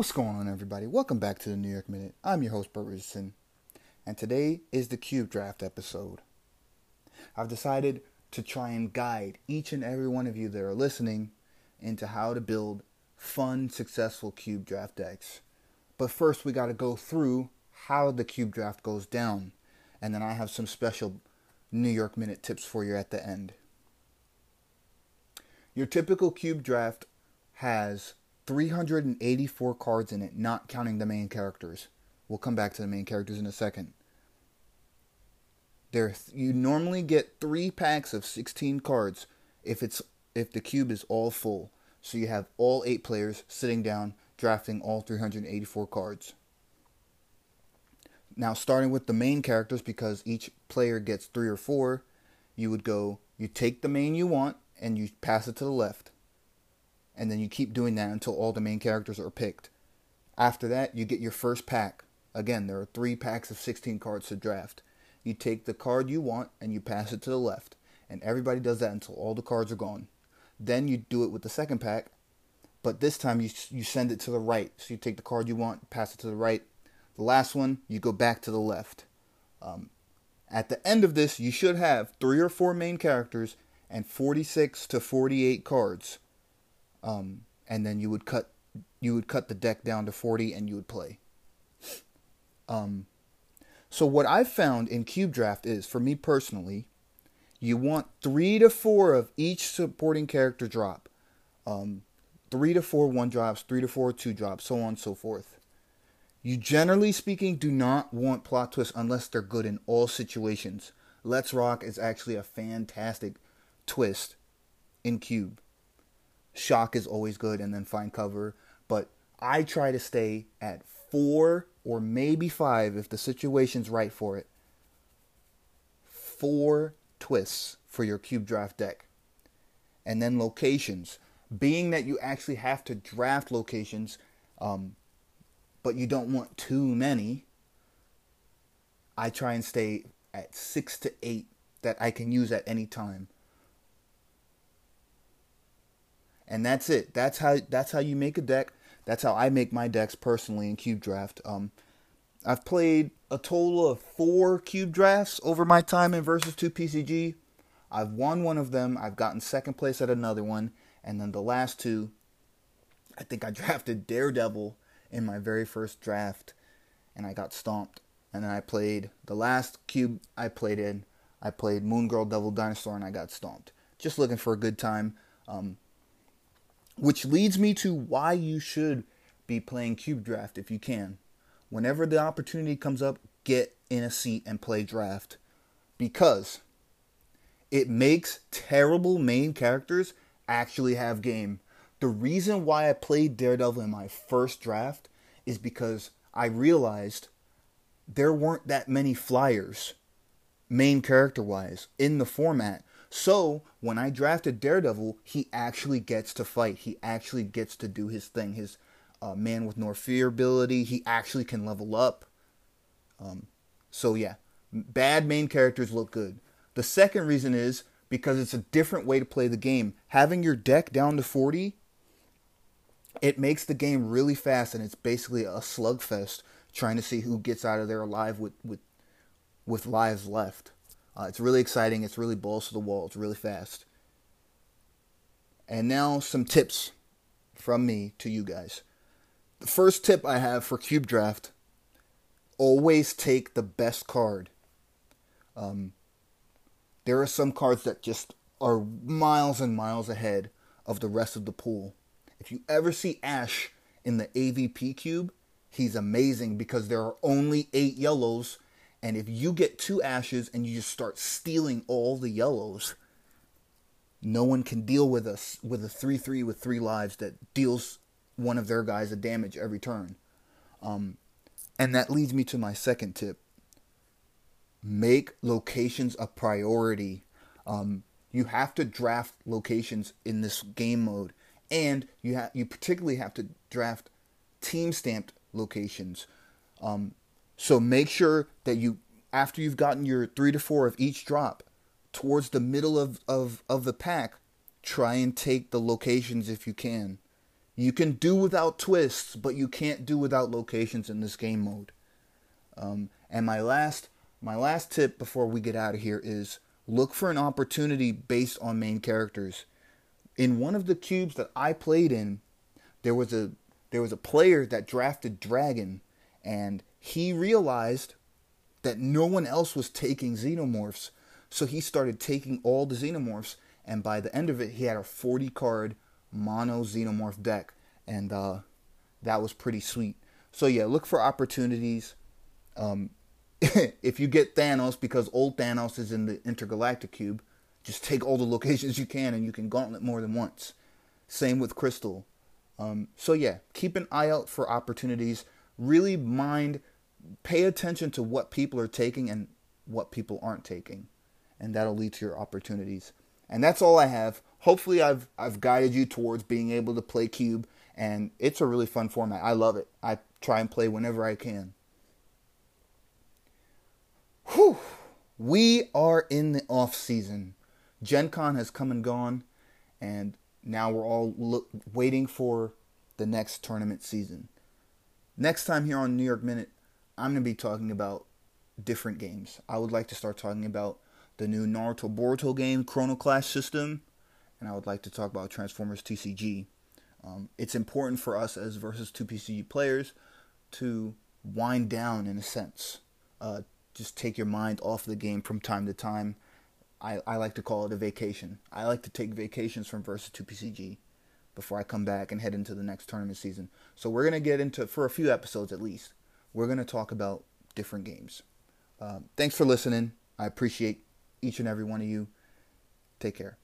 What's going on, everybody? Welcome back to the New York Minute. I'm your host, Bert Richardson, and today is the Cube Draft episode. I've decided to try and guide each and every one of you that are listening into how to build fun, successful Cube Draft decks. But first, we got to go through how the Cube Draft goes down, and then I have some special New York Minute tips for you at the end. Your typical Cube Draft has 384 cards in it, not counting the main characters. We'll come back to the main characters in a second. There, you normally get three packs of 16 cards if it's if the cube is all full. So you have all eight players sitting down drafting all 384 cards. Now, starting with the main characters, because each player gets three or four, you would go, you take the main you want, and you pass it to the left and then you keep doing that until all the main characters are picked. After that, you get your first pack. Again, there are three packs of 16 cards to draft. You take the card you want and you pass it to the left, and everybody does that until all the cards are gone. Then you do it with the second pack, but this time you you send it to the right. So you take the card you want, pass it to the right. The last one, you go back to the left. Um, at the end of this, you should have three or four main characters and 46 to 48 cards um, and then you would cut you would cut the deck down to 40 and you would play. Um, so what I've found in Cube Draft is, for me personally, you want three to four of each supporting character drop. Um, three to four one drops, three to four two drops, so on and so forth. You generally speaking do not want plot twists unless they're good in all situations. Let's Rock is actually a fantastic twist in Cube. Shock is always good, and then find cover. But I try to stay at four or maybe five if the situation's right for it. Four twists for your cube draft deck. And then locations. Being that you actually have to draft locations, um, but you don't want too many, I try and stay at six to eight that I can use at any time. And that's it. That's how that's how you make a deck. That's how I make my decks personally in Cube Draft. Um, I've played a total of four Cube Drafts over my time in Versus 2 PCG. I've won one of them. I've gotten second place at another one, and then the last two, I think I drafted Daredevil in my very first draft, and I got stomped. And then I played the last cube I played in. I played Moon Girl Devil Dinosaur, and I got stomped. Just looking for a good time. Um, which leads me to why you should be playing Cube Draft if you can. Whenever the opportunity comes up, get in a seat and play draft. Because it makes terrible main characters actually have game. The reason why I played Daredevil in my first draft is because I realized there weren't that many flyers, main character wise, in the format. So when I drafted Daredevil, he actually gets to fight. He actually gets to do his thing. His uh, man with no fear ability. He actually can level up. Um, so yeah, bad main characters look good. The second reason is because it's a different way to play the game. Having your deck down to 40, it makes the game really fast, and it's basically a slugfest trying to see who gets out of there alive with with with lives left. Uh, it's really exciting. It's really balls to the wall. It's really fast. And now some tips from me to you guys. The first tip I have for Cube Draft always take the best card. Um, there are some cards that just are miles and miles ahead of the rest of the pool. If you ever see Ash in the AVP cube, he's amazing because there are only eight yellows and if you get two ashes and you just start stealing all the yellows, no one can deal with us with a 3-3 with three lives that deals one of their guys a damage every turn. Um, and that leads me to my second tip. Make locations a priority. Um, you have to draft locations in this game mode, and you have you particularly have to draft team stamped locations. Um, so make sure that you, after you've gotten your three to four of each drop, towards the middle of, of, of the pack, try and take the locations if you can. You can do without twists, but you can't do without locations in this game mode. Um, and my last my last tip before we get out of here is look for an opportunity based on main characters. In one of the cubes that I played in, there was a there was a player that drafted Dragon, and he realized that no one else was taking xenomorphs, so he started taking all the xenomorphs, and by the end of it, he had a 40 card mono xenomorph deck, and uh, that was pretty sweet. So yeah, look for opportunities. Um, if you get Thanos because old Thanos is in the intergalactic cube, just take all the locations you can, and you can gauntlet more than once. Same with Crystal. Um, so yeah, keep an eye out for opportunities. Really mind, pay attention to what people are taking and what people aren't taking, and that'll lead to your opportunities. And that's all I have. Hopefully, I've I've guided you towards being able to play cube, and it's a really fun format. I love it. I try and play whenever I can. Whew. We are in the off season. Gen Con has come and gone, and now we're all waiting for the next tournament season. Next time here on New York Minute, I'm going to be talking about different games. I would like to start talking about the new Naruto Boruto game, Chrono Clash system, and I would like to talk about Transformers TCG. Um, it's important for us as versus 2 PCG players to wind down in a sense. Uh, just take your mind off the game from time to time I, I like to call it a vacation. I like to take vacations from Versus 2 PCG before I come back and head into the next tournament season. So we're going to get into, for a few episodes at least, we're going to talk about different games. Uh, thanks for listening. I appreciate each and every one of you. Take care.